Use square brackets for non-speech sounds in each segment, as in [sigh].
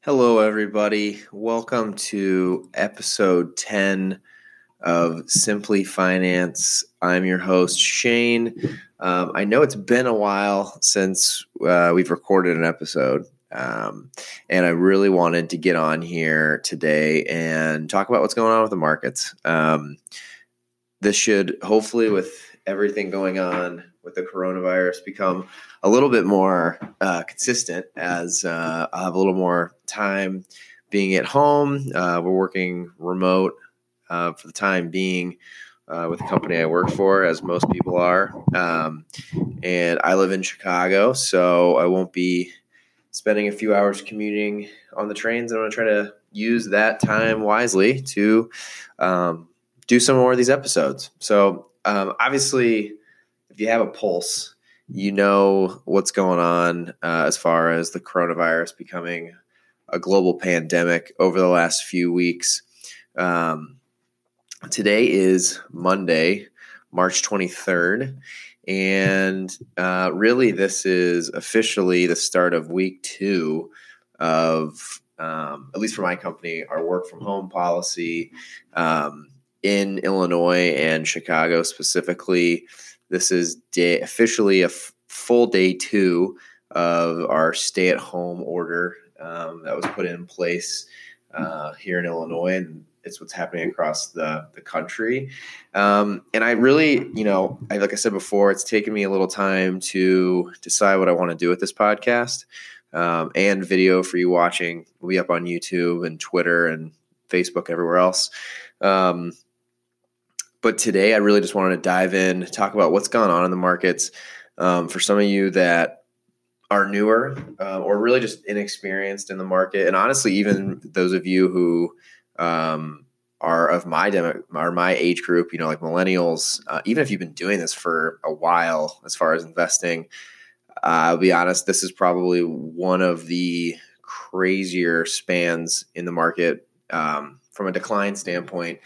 Hello, everybody. Welcome to episode 10 of Simply Finance. I'm your host, Shane. Um, I know it's been a while since uh, we've recorded an episode, um, and I really wanted to get on here today and talk about what's going on with the markets. Um, this should hopefully, with everything going on with the coronavirus, become a little bit more uh, consistent as uh, I'll have a little more time being at home. Uh, we're working remote uh, for the time being uh, with the company I work for, as most people are. Um, and I live in Chicago, so I won't be spending a few hours commuting on the trains. I'm going to try to use that time wisely to um, do some more of these episodes. So, um, obviously, if you have a pulse, you know what's going on uh, as far as the coronavirus becoming a global pandemic over the last few weeks. Um, today is Monday, March 23rd. And uh, really, this is officially the start of week two of, um, at least for my company, our work from home policy um, in Illinois and Chicago specifically. This is day, officially a f- full day two of our stay at home order um, that was put in place uh, here in Illinois. And it's what's happening across the, the country. Um, and I really, you know, I, like I said before, it's taken me a little time to decide what I want to do with this podcast um, and video for you watching. We'll be up on YouTube and Twitter and Facebook, everywhere else. Um, but today, I really just wanted to dive in, talk about what's gone on in the markets. Um, for some of you that are newer uh, or really just inexperienced in the market, and honestly, even those of you who um, are of my demo are my age group, you know, like millennials, uh, even if you've been doing this for a while as far as investing, uh, I'll be honest, this is probably one of the crazier spans in the market um, from a decline standpoint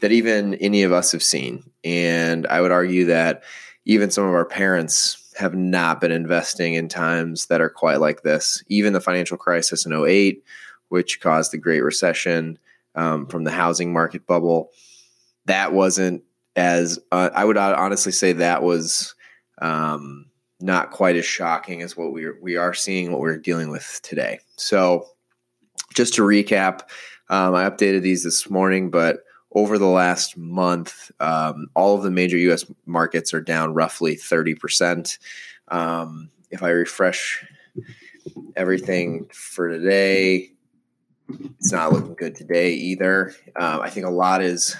that even any of us have seen. And I would argue that even some of our parents have not been investing in times that are quite like this. Even the financial crisis in 08, which caused the Great Recession, um, from the housing market bubble. That wasn't as uh, I would honestly say that was um, not quite as shocking as what we we are seeing what we're dealing with today. So, just to recap, um, I updated these this morning, but over the last month, um, all of the major U.S. markets are down roughly thirty percent. Um, if I refresh everything for today, it's not looking good today either. Um, I think a lot is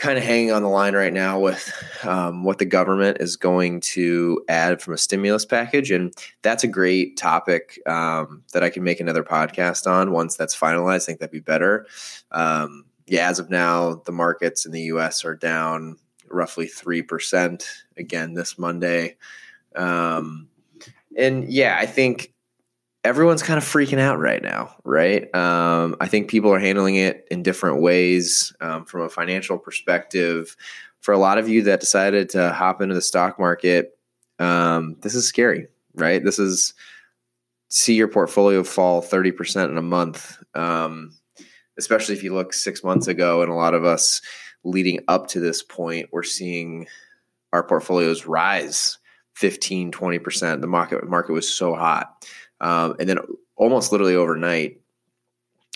kind of hanging on the line right now with um, what the government is going to add from a stimulus package. And that's a great topic um, that I can make another podcast on once that's finalized. I think that'd be better. Um, yeah, as of now, the markets in the US are down roughly 3% again this Monday. Um, and yeah, I think everyone's kind of freaking out right now, right? Um, I think people are handling it in different ways um, from a financial perspective. For a lot of you that decided to hop into the stock market, um, this is scary, right? This is see your portfolio fall 30% in a month, um, especially if you look six months ago. And a lot of us leading up to this point, we're seeing our portfolios rise 15, 20%. The market, market was so hot. Um, and then almost literally overnight,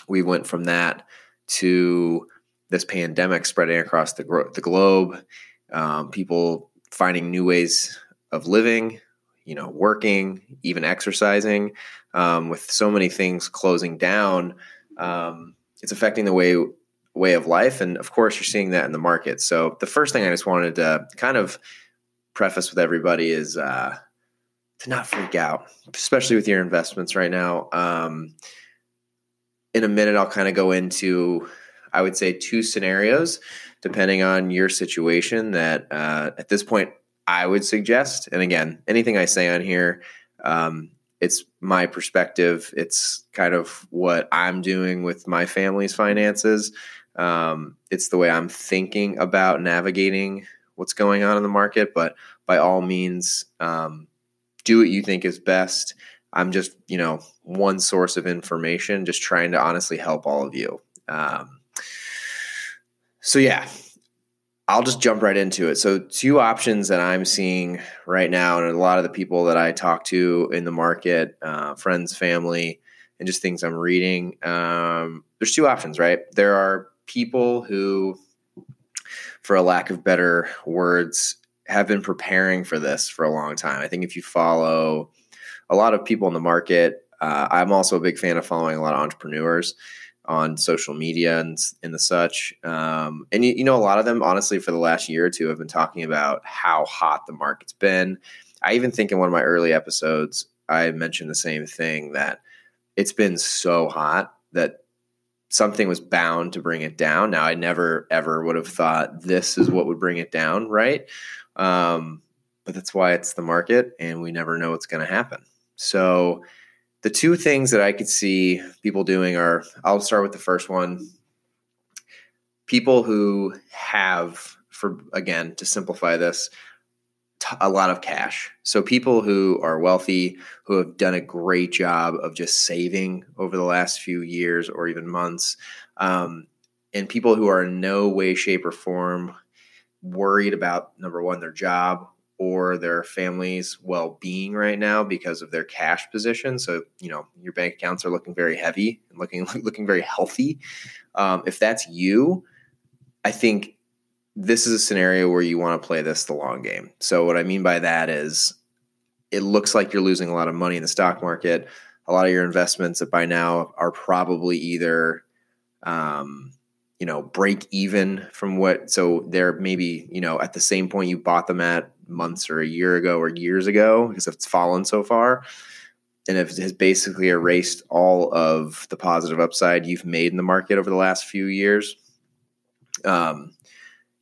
we went from that to this pandemic spreading across the, gro- the globe, um, people finding new ways of living, you know, working, even exercising. Um, with so many things closing down, um, it's affecting the way way of life, and of course, you're seeing that in the market. So the first thing I just wanted to kind of preface with everybody is uh, to not freak out, especially with your investments right now. Um, in a minute, I'll kind of go into, I would say, two scenarios depending on your situation that uh, at this point I would suggest. And again, anything I say on here, um, it's my perspective. It's kind of what I'm doing with my family's finances. Um, it's the way I'm thinking about navigating what's going on in the market. But by all means, um, do what you think is best. I'm just, you know, one source of information, just trying to honestly help all of you. Um, so, yeah, I'll just jump right into it. So, two options that I'm seeing right now, and a lot of the people that I talk to in the market, uh, friends, family, and just things I'm reading, um, there's two options, right? There are people who, for a lack of better words, have been preparing for this for a long time. I think if you follow a lot of people in the market, uh, I'm also a big fan of following a lot of entrepreneurs on social media and, and the such. Um, and you, you, know, a lot of them, honestly, for the last year or two, have been talking about how hot the market's been. I even think in one of my early episodes, I mentioned the same thing that it's been so hot that something was bound to bring it down. Now, I never ever would have thought this is what would bring it down, right? Um, but that's why it's the market, and we never know what's going to happen. So, the two things that I could see people doing are I'll start with the first one. People who have, for again, to simplify this, a lot of cash. So people who are wealthy, who have done a great job of just saving over the last few years or even months, um, and people who are in no way, shape, or form worried about number one their job or their family's well-being right now because of their cash position. So you know your bank accounts are looking very heavy and looking [laughs] looking very healthy. Um, if that's you, I think this is a scenario where you want to play this the long game. So what I mean by that is, it looks like you're losing a lot of money in the stock market. A lot of your investments that by now are probably either um, you know break even from what so they're maybe you know at the same point you bought them at months or a year ago or years ago because it's fallen so far and it has basically erased all of the positive upside you've made in the market over the last few years um,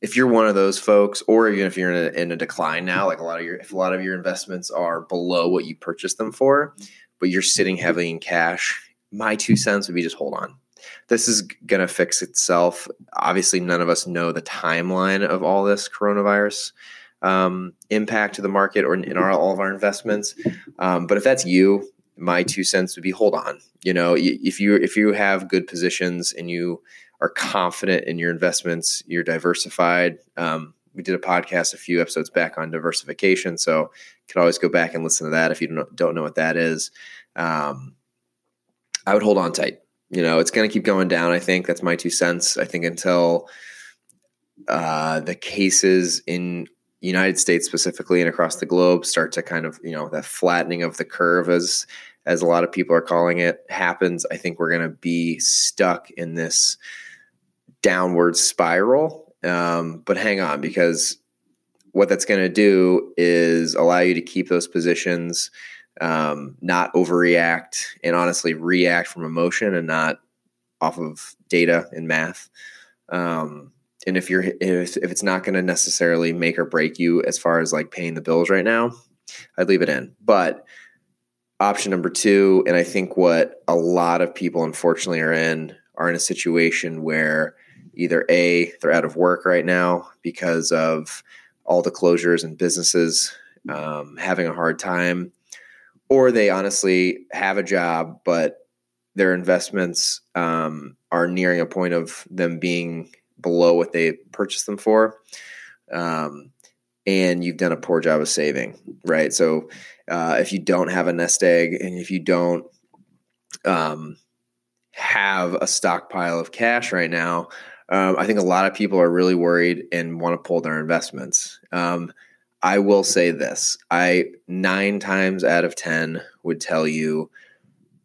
if you're one of those folks or even if you're in a, in a decline now like a lot of your if a lot of your investments are below what you purchased them for but you're sitting heavily in cash my two cents would be just hold on this is going to fix itself. Obviously, none of us know the timeline of all this coronavirus um, impact to the market or in our, all of our investments. Um, but if that's you, my two cents would be hold on. You know, if you if you have good positions and you are confident in your investments, you're diversified. Um, we did a podcast a few episodes back on diversification, so you can always go back and listen to that if you don't, don't know what that is. Um, I would hold on tight you know, it's going to keep going down. I think that's my two cents. I think until uh, the cases in United States specifically and across the globe start to kind of, you know, that flattening of the curve as as a lot of people are calling it happens, I think we're going to be stuck in this downward spiral. Um, but hang on, because what that's going to do is allow you to keep those positions um, not overreact and honestly react from emotion and not off of data and math. Um, and if you're if, if it's not going to necessarily make or break you as far as like paying the bills right now, I'd leave it in. But option number two, and I think what a lot of people unfortunately are in are in a situation where either a they're out of work right now because of all the closures and businesses um, having a hard time or they honestly have a job, but their investments um, are nearing a point of them being below what they purchased them for. Um, and you've done a poor job of saving, right? So uh, if you don't have a nest egg and if you don't um, have a stockpile of cash right now, um, I think a lot of people are really worried and want to pull their investments. Um, I will say this. I nine times out of 10 would tell you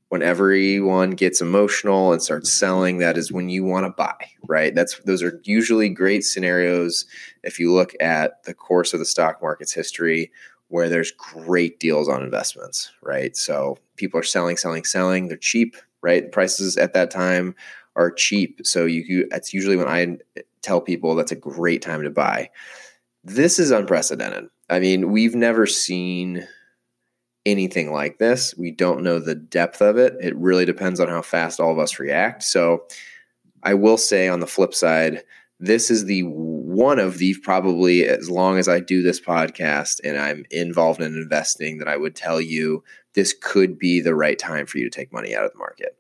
when everyone gets emotional and starts selling, that is when you want to buy, right? That's those are usually great scenarios if you look at the course of the stock market's history where there's great deals on investments, right? So people are selling, selling, selling. They're cheap, right? Prices at that time are cheap. So you that's usually when I tell people that's a great time to buy this is unprecedented. I mean, we've never seen anything like this. We don't know the depth of it. It really depends on how fast all of us react. So I will say on the flip side, this is the one of the probably as long as I do this podcast and I'm involved in investing that I would tell you this could be the right time for you to take money out of the market.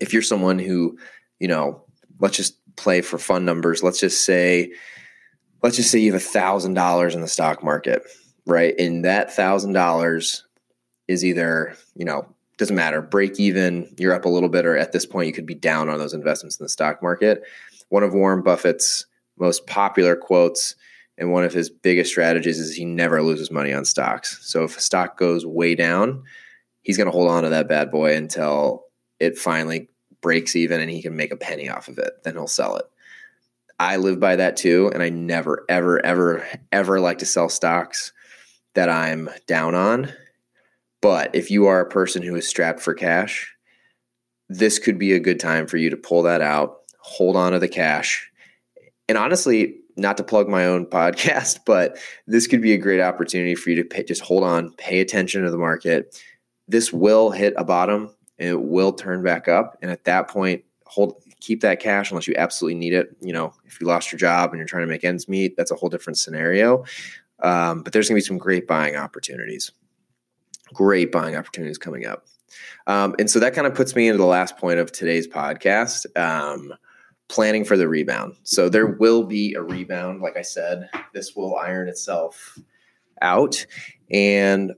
If you're someone who, you know, let's just play for fun numbers. Let's just say, let's just say you have a thousand dollars in the stock market, right? And that thousand dollars is either, you know, doesn't matter, break even, you're up a little bit, or at this point you could be down on those investments in the stock market one of Warren Buffett's most popular quotes and one of his biggest strategies is he never loses money on stocks. So if a stock goes way down, he's going to hold on to that bad boy until it finally breaks even and he can make a penny off of it. Then he'll sell it. I live by that too. And I never, ever, ever, ever like to sell stocks that I'm down on. But if you are a person who is strapped for cash, this could be a good time for you to pull that out hold on to the cash. And honestly, not to plug my own [laughs] podcast, but this could be a great opportunity for you to pay, just hold on, pay attention to the market. This will hit a bottom and it will turn back up. And at that point, hold keep that cash unless you absolutely need it. You know, if you lost your job and you're trying to make ends meet, that's a whole different scenario. Um, but there's going to be some great buying opportunities. Great buying opportunities coming up. Um, and so that kind of puts me into the last point of today's podcast. Um, planning for the rebound. So there will be a rebound. Like I said, this will iron itself out. And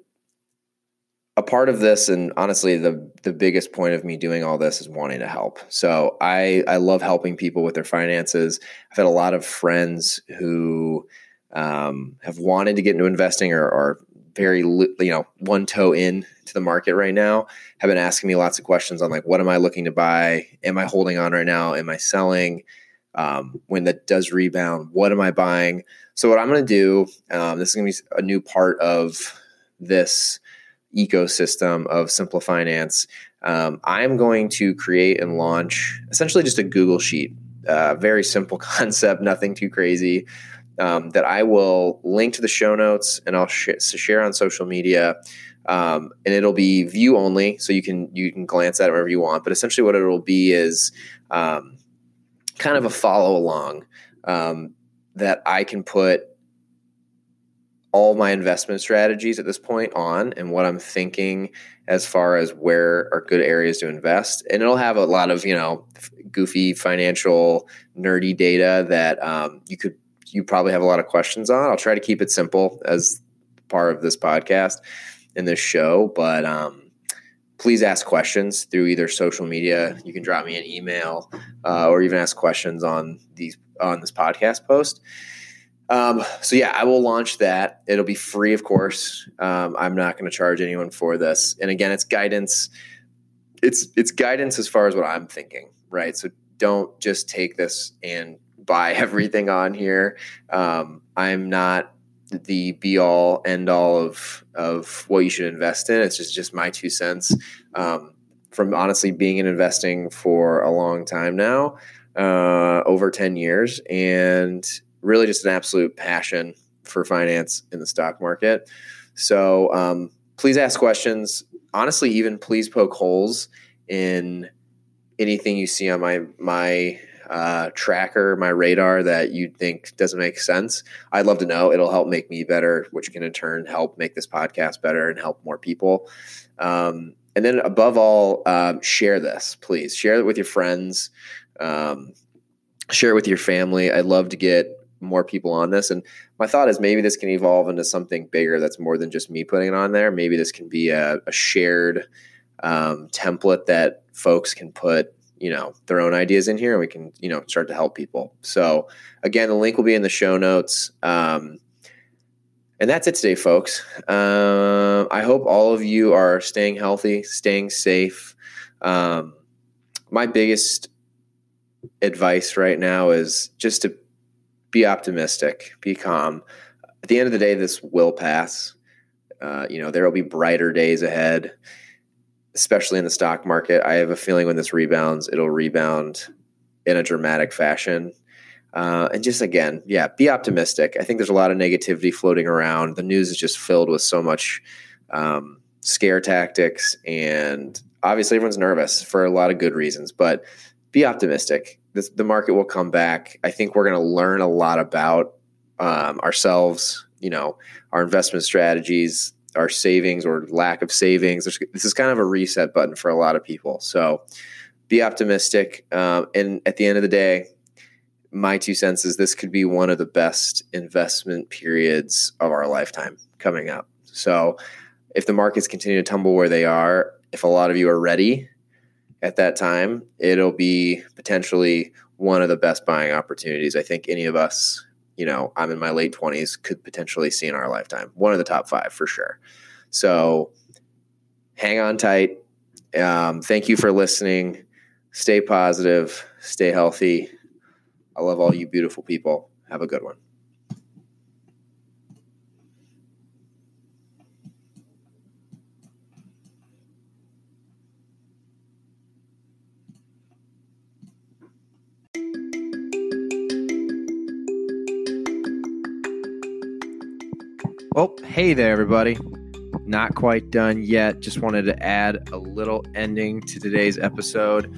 a part of this, and honestly, the the biggest point of me doing all this is wanting to help. So I I love helping people with their finances. I've had a lot of friends who um, have wanted to get into investing or, or very you know one toe in to the market right now have been asking me lots of questions on like what am i looking to buy? Am i holding on right now? Am i selling? Um, when that does rebound what am i buying? So what i'm going to do um, this is going to be a new part of this ecosystem of simple finance. Um, i'm going to create and launch essentially just a google sheet. Uh, very simple [laughs] concept nothing too crazy um, that I will link to the show notes and I'll sh- share on social media. Um, and it'll be view only, so you can you can glance at it wherever you want. But essentially, what it'll be is um, kind of a follow along um, that I can put all my investment strategies at this point on and what I'm thinking as far as where are good areas to invest. And it'll have a lot of, you know, goofy financial nerdy data that um, you could you probably have a lot of questions on. I'll try to keep it simple as part of this podcast and this show, but um, please ask questions through either social media. You can drop me an email uh, or even ask questions on these on this podcast post. Um, so yeah, I will launch that. It'll be free, of course. Um, I'm not going to charge anyone for this. And again, it's guidance. It's it's guidance as far as what I'm thinking, right? So don't just take this and buy everything on here. Um, I'm not the be all end all of of what you should invest in. It's just just my two cents. Um, from honestly being in investing for a long time now, uh, over ten years, and really just an absolute passion for finance in the stock market. So um, please ask questions. Honestly, even please poke holes in anything you see on my my uh, tracker, my radar that you think doesn't make sense, I'd love to know. It'll help make me better, which can in turn help make this podcast better and help more people. Um, and then above all, um, share this, please. Share it with your friends. Um, share it with your family. I'd love to get more people on this. And my thought is maybe this can evolve into something bigger that's more than just me putting it on there. Maybe this can be a, a shared um, template that folks can put you know their own ideas in here and we can you know start to help people. So again the link will be in the show notes. Um, and that's it today folks. Uh, i hope all of you are staying healthy staying safe. Um, my biggest advice right now is just to be optimistic be calm. At the end of the day this will pass. Uh, you know there will be brighter days ahead especially in the stock market. I have a feeling when this rebounds, it'll rebound in a dramatic fashion. Uh, and just again, yeah, be optimistic. I think there's a lot of negativity floating around. The news is just filled with so much um, scare tactics, and obviously everyone's nervous for a lot of good reasons. But be optimistic. This, the market will come back. I think we're going to learn a lot about um, ourselves. You know, our investment strategies, our savings or lack of savings. This is kind of a reset button for a lot of people. So be optimistic. Um, and at the end of the day, my two cents is this could be one of the best investment periods of our lifetime coming up. So if the markets continue to tumble where they are, if a lot of you are ready at that time, it'll be potentially one of the best buying opportunities I think any of us you know, I'm in my late 20s, could potentially see in our lifetime. One of the top five for sure. So hang on tight. Um, thank you for listening. Stay positive, stay healthy. I love all you beautiful people. Have a good one. Well, hey there, everybody. Not quite done yet. Just wanted to add a little ending to today's episode.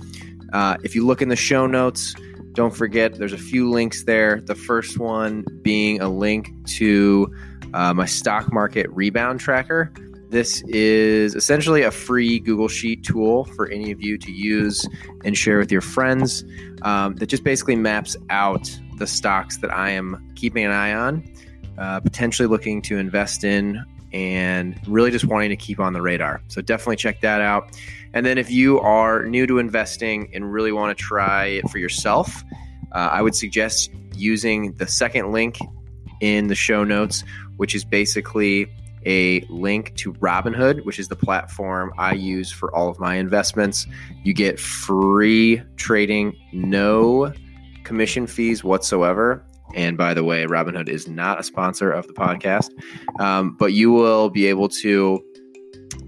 Uh, if you look in the show notes, don't forget there's a few links there. The first one being a link to uh, my stock market rebound tracker. This is essentially a free Google Sheet tool for any of you to use and share with your friends um, that just basically maps out the stocks that I am keeping an eye on uh, potentially looking to invest in and really just wanting to keep on the radar. So definitely check that out. And then if you are new to investing and really want to try it for yourself, uh, I would suggest using the second link in the show notes, which is basically a link to Robinhood, which is the platform I use for all of my investments. You get free trading, no commission fees whatsoever. And by the way, Robinhood is not a sponsor of the podcast, um, but you will be able to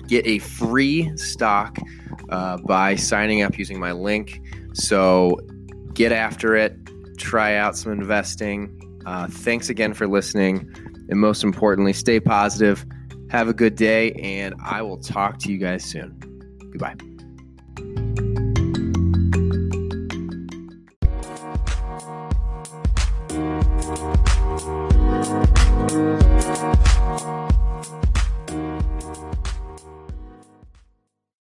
get a free stock uh, by signing up using my link. So get after it, try out some investing. Uh, thanks again for listening. And most importantly, stay positive. Have a good day, and I will talk to you guys soon. Goodbye.